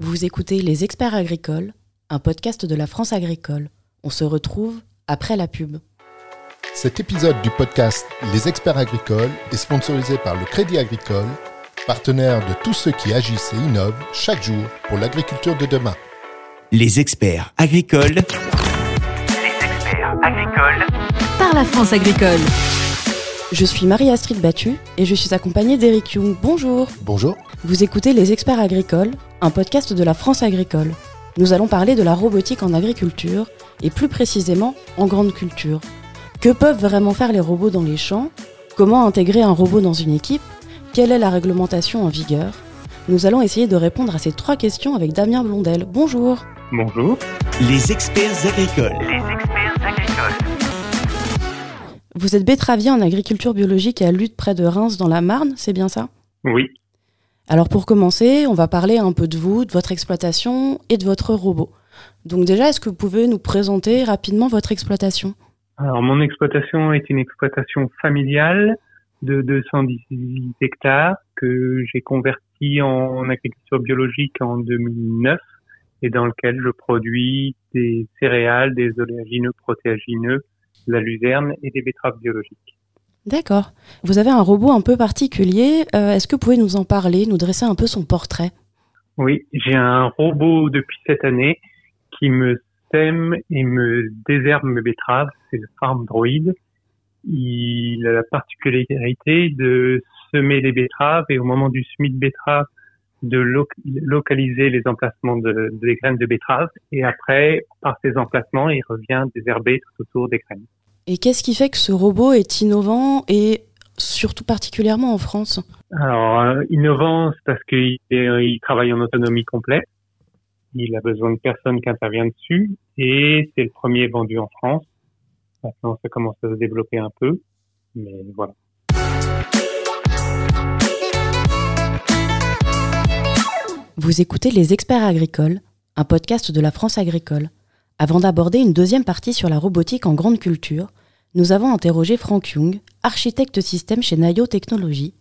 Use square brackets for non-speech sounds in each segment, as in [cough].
Vous écoutez Les Experts Agricoles, un podcast de la France Agricole. On se retrouve après la pub. Cet épisode du podcast Les Experts Agricoles est sponsorisé par le Crédit Agricole, partenaire de tous ceux qui agissent et innovent chaque jour pour l'agriculture de demain. Les experts agricoles. Les experts agricoles. Par la France Agricole. Je suis Marie-Astrid Battu et je suis accompagnée d'Eric Young. Bonjour. Bonjour. Vous écoutez Les Experts Agricoles, un podcast de la France Agricole. Nous allons parler de la robotique en agriculture et plus précisément en grande culture. Que peuvent vraiment faire les robots dans les champs? Comment intégrer un robot dans une équipe? Quelle est la réglementation en vigueur? Nous allons essayer de répondre à ces trois questions avec Damien Blondel. Bonjour. Bonjour. Les experts agricoles. Les experts agricoles. Vous êtes betteravier en agriculture biologique à Lutte près de Reims dans la Marne, c'est bien ça? Oui. Alors pour commencer, on va parler un peu de vous, de votre exploitation et de votre robot. Donc déjà, est-ce que vous pouvez nous présenter rapidement votre exploitation? Alors, mon exploitation est une exploitation familiale de 218 hectares que j'ai converti en agriculture biologique en 2009 et dans lequel je produis des céréales, des oléagineux, protéagineux, de la luzerne et des betteraves biologiques. D'accord. Vous avez un robot un peu particulier. Euh, est-ce que vous pouvez nous en parler, nous dresser un peu son portrait? Oui, j'ai un robot depuis cette année qui me sème et me désherbe mes betteraves. C'est le Farm Droid. Il a la particularité de semer les betteraves et au moment du semis de betteraves, de lo- localiser les emplacements de, des graines de betteraves. Et après, par ces emplacements, il revient désherber tout autour des graines. Et qu'est-ce qui fait que ce robot est innovant et surtout particulièrement en France Alors, euh, innovant, c'est parce qu'il il travaille en autonomie complète. Il a besoin de personne qui intervient dessus. Et c'est le premier vendu en France. Maintenant, ça commence à se développer un peu. Mais voilà. Vous écoutez Les Experts Agricoles, un podcast de la France Agricole. Avant d'aborder une deuxième partie sur la robotique en grande culture, nous avons interrogé Frank Young, architecte système chez Nayo Technologies,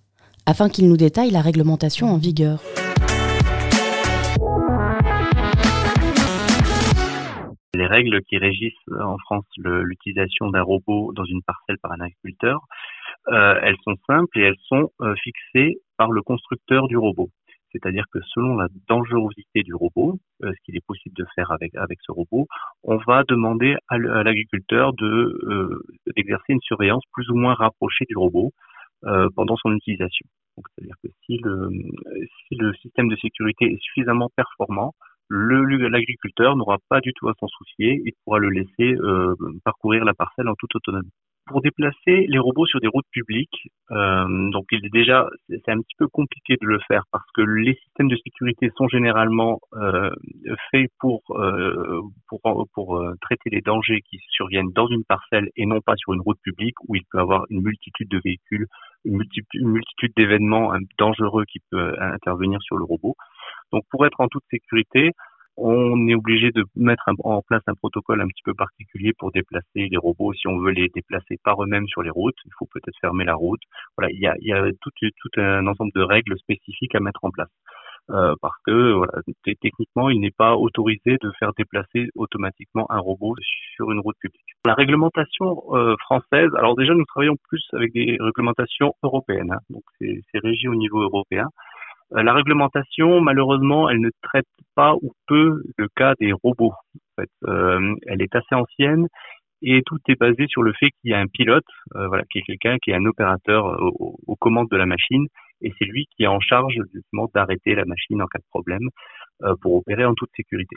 afin qu'il nous détaille la réglementation en vigueur. les règles qui régissent euh, en France l'utilisation d'un robot dans une parcelle par un agriculteur, euh, elles sont simples et elles sont euh, fixées par le constructeur du robot. C'est-à-dire que selon la dangerosité du robot, euh, ce qu'il est possible de faire avec ce robot, on va demander à l'agriculteur euh, d'exercer une surveillance plus ou moins rapprochée du robot euh, pendant son utilisation. C'est-à-dire que si le système de sécurité est suffisamment performant, l'agriculteur n'aura pas du tout à s'en soucier, il pourra le laisser parcourir la parcelle en toute autonomie. Pour déplacer les robots sur des routes publiques, euh, donc il est déjà c'est un petit peu compliqué de le faire parce que les systèmes de sécurité sont généralement euh, faits pour euh, pour pour euh, traiter les dangers qui surviennent dans une parcelle et non pas sur une route publique où il peut avoir une multitude de véhicules, une multitude, une multitude d'événements hein, dangereux qui peuvent intervenir sur le robot. Donc pour être en toute sécurité, on est obligé de mettre en place un protocole un petit peu particulier pour déplacer les robots. Si on veut les déplacer par eux-mêmes sur les routes, il faut peut-être fermer la route. Voilà, il y a, il y a tout, tout un ensemble de règles spécifiques à mettre en place. Euh, parce que voilà, techniquement, il n'est pas autorisé de faire déplacer automatiquement un robot sur une route publique. La réglementation euh, française, alors déjà nous travaillons plus avec des réglementations européennes, hein. donc c'est c'est régi au niveau européen. Euh, La réglementation, malheureusement, elle ne traite pas ou peu le cas des robots. Euh, elle est assez ancienne et tout est basé sur le fait qu'il y a un pilote, euh, voilà, qui est quelqu'un qui est un opérateur aux, commandes de la machine, et c'est lui qui est en charge justement d'arrêter la machine en cas de problème pour opérer en toute sécurité.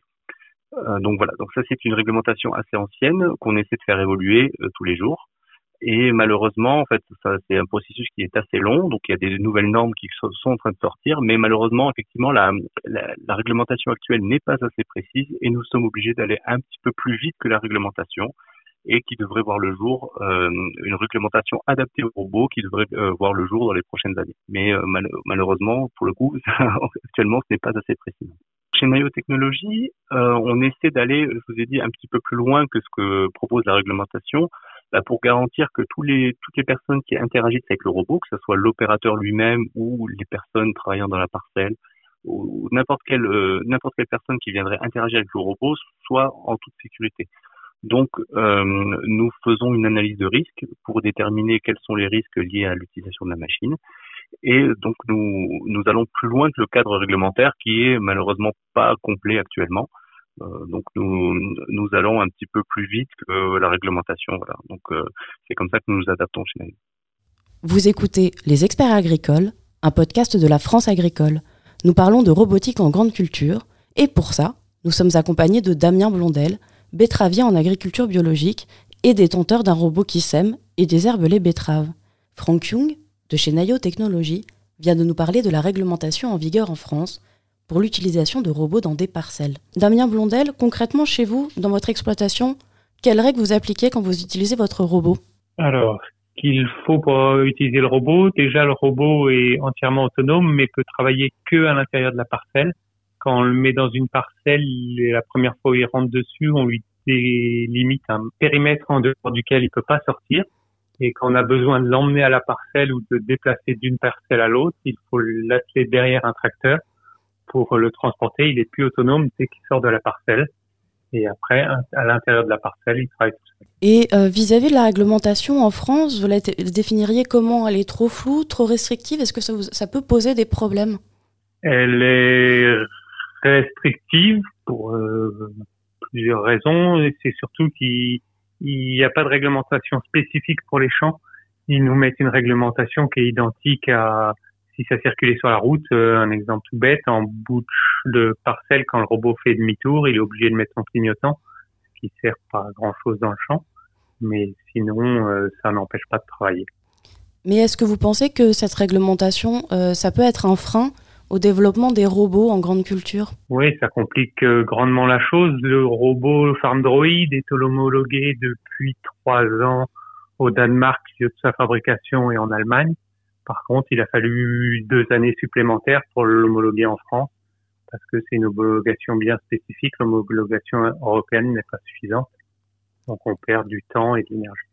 Donc voilà, donc ça c'est une réglementation assez ancienne qu'on essaie de faire évoluer tous les jours. Et malheureusement, en fait, c'est un processus qui est assez long, donc il y a des nouvelles normes qui so- sont en train de sortir, mais malheureusement, effectivement, la, la, la réglementation actuelle n'est pas assez précise et nous sommes obligés d'aller un petit peu plus vite que la réglementation et qui devrait voir le jour, euh, une réglementation adaptée aux robots qui devrait euh, voir le jour dans les prochaines années. Mais euh, mal- malheureusement, pour le coup, [laughs] actuellement, ce n'est pas assez précis. Chez Nayo Technologies, euh, on essaie d'aller, je vous ai dit, un petit peu plus loin que ce que propose la réglementation bah, pour garantir que toutes les personnes qui interagissent avec le robot, que ce soit l'opérateur lui-même ou les personnes travaillant dans la parcelle ou n'importe quelle euh, n'importe quelle personne qui viendrait interagir avec le robot soit en toute sécurité. Donc, euh, nous faisons une analyse de risque pour déterminer quels sont les risques liés à l'utilisation de la machine. Et donc, nous, nous allons plus loin que le cadre réglementaire qui est malheureusement pas complet actuellement. Euh, donc, nous, nous allons un petit peu plus vite que la réglementation. Donc, euh, c'est comme ça que nous nous adaptons chez nous. Vous écoutez Les Experts Agricoles, un podcast de la France agricole. Nous parlons de robotique en grande culture, et pour ça, nous sommes accompagnés de Damien Blondel, betteravier en agriculture biologique et détenteur d'un robot qui sème et désherbe les betteraves. Frank Young, de chez Nayo Technologies, vient de nous parler de la réglementation en vigueur en France pour l'utilisation de robots dans des parcelles. Damien Blondel, concrètement chez vous, dans votre exploitation, quelles règles vous appliquez quand vous utilisez votre robot? Alors, qu'il faut pour utiliser le robot, déjà le robot est entièrement autonome mais peut travailler que à l'intérieur de la parcelle quand on le met dans une parcelle, la première fois où il rentre dessus, on lui délimite un périmètre en dehors duquel il peut pas sortir. Et quand on a besoin de l'emmener à la parcelle ou de déplacer d'une parcelle à l'autre, il faut l'atteler derrière un tracteur pour le transporter. Il est plus autonome dès qu'il sort de la parcelle. Et après, à l'intérieur de la parcelle, il travaille tout seul. Et euh, vis-à-vis de la réglementation en France, vous la définiriez comment? Elle est trop floue, trop restrictive? Est-ce que ça, ça peut poser des problèmes? Elle est restrictive pour euh, plusieurs raisons. C'est surtout qu'il n'y a pas de réglementation spécifique pour les champs. Ils nous mettent une réglementation qui est identique à si ça circulait sur la route. Euh, un exemple tout bête, en bouche de parcelle, quand le robot fait demi-tour, il est obligé de mettre son clignotant, ce qui sert pas à grand-chose dans le champ. Mais sinon, euh, ça n'empêche pas de travailler. Mais est-ce que vous pensez que cette réglementation, ça peut être un frein au développement des robots en grande culture? Oui, ça complique euh, grandement la chose. Le robot FarmDroid est homologué depuis trois ans au Danemark, lieu de sa fabrication, et en Allemagne. Par contre, il a fallu deux années supplémentaires pour l'homologuer en France, parce que c'est une homologation bien spécifique. L'homologation européenne n'est pas suffisante. Donc on perd du temps et de l'énergie.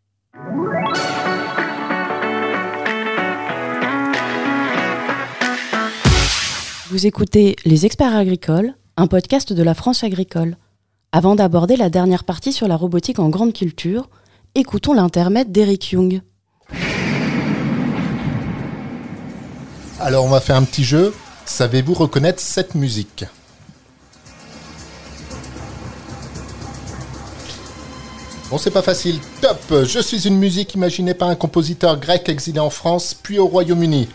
Vous écoutez Les Experts Agricoles, un podcast de la France agricole. Avant d'aborder la dernière partie sur la robotique en grande culture, écoutons l'intermède d'Eric Young. Alors on va faire un petit jeu. Savez-vous reconnaître cette musique? Bon, c'est pas facile. Top Je suis une musique imaginée par un compositeur grec exilé en France, puis au Royaume-Uni.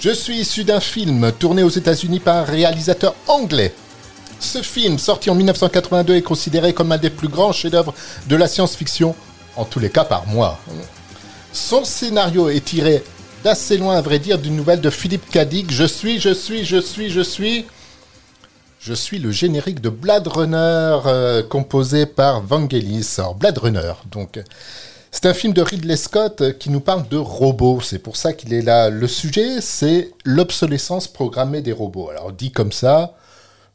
Je suis issu d'un film tourné aux États-Unis par un réalisateur anglais. Ce film, sorti en 1982, est considéré comme un des plus grands chefs-d'œuvre de la science-fiction, en tous les cas par moi. Son scénario est tiré d'assez loin, à vrai dire, d'une nouvelle de Philippe Cadic. Je suis, je suis, je suis, je suis. Je suis le générique de Blade Runner, euh, composé par Vangelis. Alors, Blade Runner, donc. C'est un film de Ridley Scott qui nous parle de robots. C'est pour ça qu'il est là. Le sujet, c'est l'obsolescence programmée des robots. Alors dit comme ça,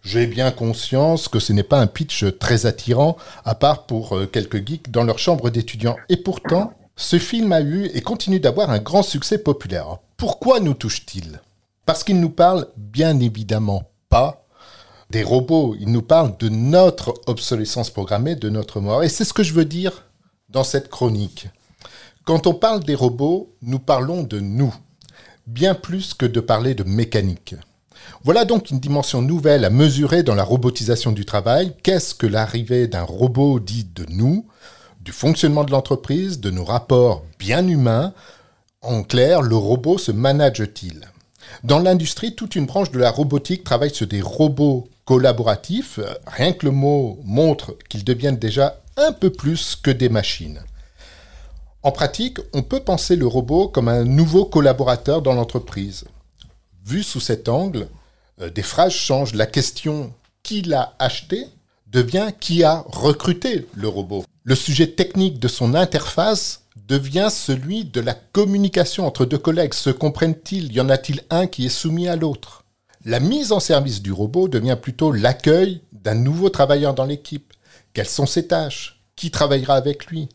j'ai bien conscience que ce n'est pas un pitch très attirant, à part pour euh, quelques geeks dans leur chambre d'étudiants. Et pourtant, ce film a eu et continue d'avoir un grand succès populaire. Pourquoi nous touche-t-il? Parce qu'il nous parle bien évidemment pas des robots, il nous parle de notre obsolescence programmée, de notre mort. Et c'est ce que je veux dire dans cette chronique. Quand on parle des robots, nous parlons de nous, bien plus que de parler de mécanique. Voilà donc une dimension nouvelle à mesurer dans la robotisation du travail. Qu'est-ce que l'arrivée d'un robot dit de nous, du fonctionnement de l'entreprise, de nos rapports bien humains En clair, le robot se manage-t-il? Dans l'industrie, toute une branche de la robotique travaille sur des robots collaboratifs. Rien que le mot montre qu'ils deviennent déjà un peu plus que des machines. En pratique, on peut penser le robot comme un nouveau collaborateur dans l'entreprise. Vu sous cet angle, euh, des phrases changent. La question qui l'a acheté? Devient qui a recruté le robot. Le sujet technique de son interface devient celui de la communication entre deux collègues. Se comprennent-ils? Y en a-t-il un qui est soumis à l'autre? La mise en service du robot devient plutôt l'accueil d'un nouveau travailleur dans l'équipe. Quelles sont ses tâches? Qui travaillera avec lui?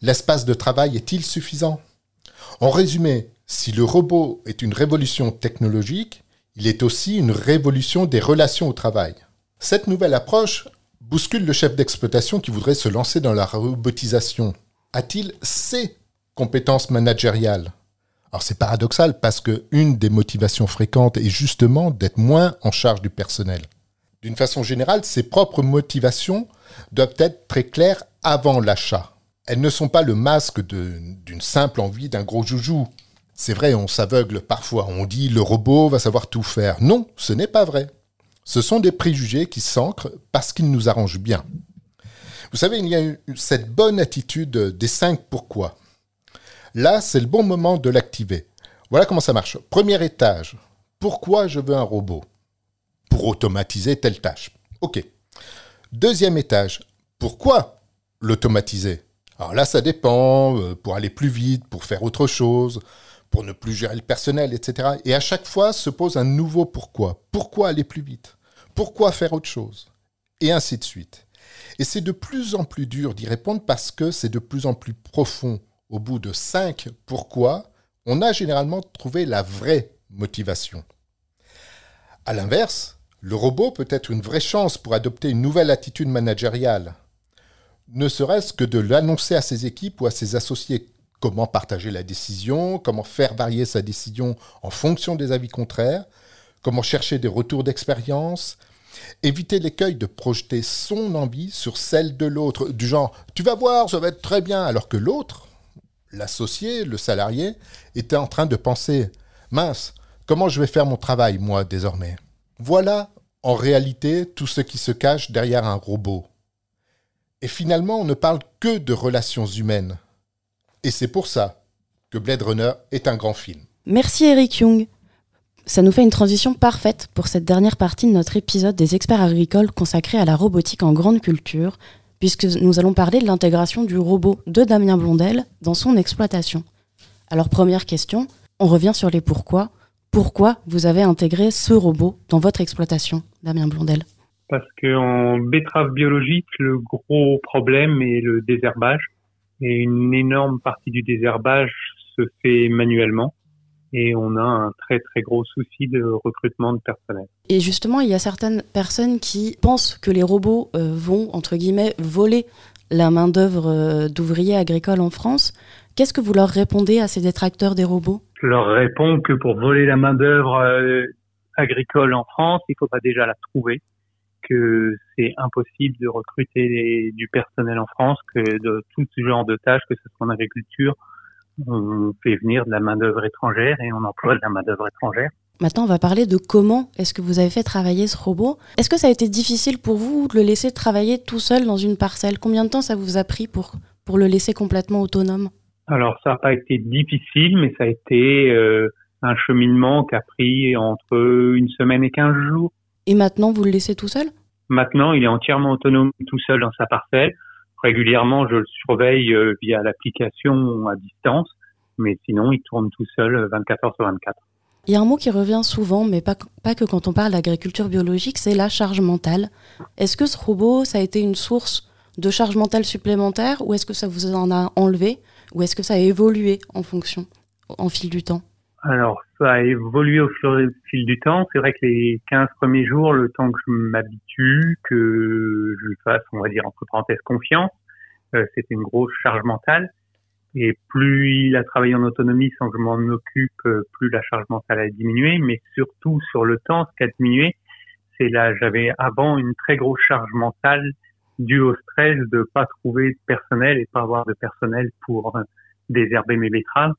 L'espace de travail est-il suffisant? En résumé, si le robot est une révolution technologique, Il est aussi une révolution des relations au travail. Cette nouvelle approche bouscule le chef d'exploitation qui voudrait se lancer dans la robotisation. A-t-il ses compétences managériales? Alors c'est paradoxal parce que une des motivations fréquentes est justement d'être moins en charge du personnel. D'une façon générale, ses propres motivations doivent être très claires avant l'achat. Elles ne sont pas le masque d'une simple envie d'un gros joujou. C'est vrai, on s'aveugle parfois, on dit le robot va savoir tout faire. Non, ce n'est pas vrai. Ce sont des préjugés qui s'ancrent parce qu'ils nous arrangent bien. Vous savez, il y a cette bonne attitude des cinq pourquoi. Là, c'est le bon moment de l'activer. Voilà comment ça marche. Premier étage. Pourquoi je veux un robot? Pour automatiser telle tâche. OK. Deuxième étage. Pourquoi l'automatiser? Alors là, ça dépend. euh, Pour aller plus vite, pour faire autre chose, pour ne plus gérer le personnel, etc. Et à chaque fois se pose un nouveau pourquoi. Pourquoi aller plus vite? Pourquoi faire autre chose? Et ainsi de suite. Et c'est de plus en plus dur d'y répondre parce que c'est de plus en plus profond. Au bout de cinq pourquoi, on a généralement trouvé la vraie motivation. À l'inverse, le robot peut être une vraie chance pour adopter une nouvelle attitude managériale. Ne serait-ce que de l'annoncer à ses équipes ou à ses associés comment partager la décision, comment faire varier sa décision en fonction des avis contraires, comment chercher des retours d'expérience, éviter l'écueil de projeter son envie sur celle de l'autre, du genre tu vas voir, ça va être très bien, alors que l'autre, l'associé, le salarié, était en train de penser mince, comment je vais faire mon travail, moi, désormais? Voilà, en réalité, tout ce qui se cache derrière un robot. Et finalement, on ne parle que de relations humaines. Et c'est pour ça que Blade Runner est un grand film. Merci Eric Young. Ça nous fait une transition parfaite pour cette dernière partie de notre épisode des experts agricoles consacré à la robotique en grande culture, puisque nous allons parler de l'intégration du robot de Damien Blondel dans son exploitation. Alors première question, on revient sur les pourquoi. Pourquoi vous avez intégré ce robot dans votre exploitation, Damien Blondel? Parce qu'en betterave biologique, le gros problème est le désherbage. Et une énorme partie du désherbage se fait manuellement. Et on a un très très gros souci de recrutement de personnel. Et justement, il y a certaines personnes qui pensent que les robots euh, vont, entre guillemets, voler la main-d'œuvre euh, d'ouvriers agricoles en France. Qu'est-ce que vous leur répondez à ces détracteurs des robots? Je leur réponds que pour voler la main-d'œuvre euh, agricole en France, il faudra déjà la trouver, que c'est impossible de recruter les- du personnel en France, que de tout ce genre de tâches, que ce soit en agriculture, on fait venir de la main-d'œuvre étrangère et on emploie de la main-d'œuvre étrangère. Maintenant, on va parler de comment est-ce que vous avez fait travailler ce robot. Est-ce que ça a été difficile pour vous de le laisser travailler tout seul dans une parcelle? Combien de temps ça vous a pris pour, pour le laisser complètement autonome? Alors ça n'a pas été difficile, mais ça a été euh, un cheminement qui a pris entre une semaine et quinze jours. Et maintenant, vous le laissez tout seul? Maintenant, il est entièrement autonome tout seul dans sa parcelle. Régulièrement, je le surveille euh, via l'application à distance, mais sinon, il tourne tout seul euh, 24 heures sur 24. Il y a un mot qui revient souvent, mais pas, pas que quand on parle d'agriculture biologique, c'est la charge mentale. Est-ce que ce robot, ça a été une source de charge mentale supplémentaire ou est-ce que ça vous en a enlevé ou est-ce que ça a évolué en fonction, en fil du temps? Alors, ça a évolué au fil du temps. C'est vrai que les 15 premiers jours, le temps que je m'habitue, que je fasse, on va dire, entre parenthèses, confiance, euh, c'était une grosse charge mentale. Et plus il a travaillé en autonomie sans que je m'en occupe, euh, plus la charge mentale a diminué. Mais surtout, sur le temps, ce qui a diminué, c'est là, j'avais avant une très grosse charge mentale due au stress de pas trouver de personnel et pas avoir de personnel pour euh, désherber mes betteraves.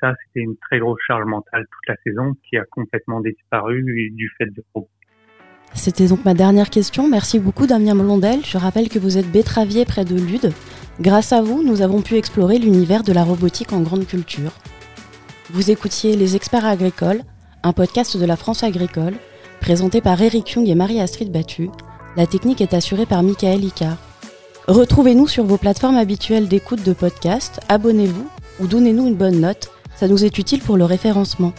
Ça, c'était une très grosse charge mentale toute la saison qui a complètement disparu du fait de. C'était donc ma dernière question. Merci beaucoup Damien Blondel. Je rappelle que vous êtes betteravier près de Lude. Grâce à vous, nous avons pu explorer l'univers de la robotique en grande culture. Vous écoutiez Les Experts Agricoles, un podcast de la France agricole, présenté par Eric Young et Marie-Astrid Battu. La technique est assurée par Michael Icard. Retrouvez-nous sur vos plateformes habituelles d'écoute de podcast, abonnez-vous ou donnez-nous une bonne note, ça nous est utile pour le référencement.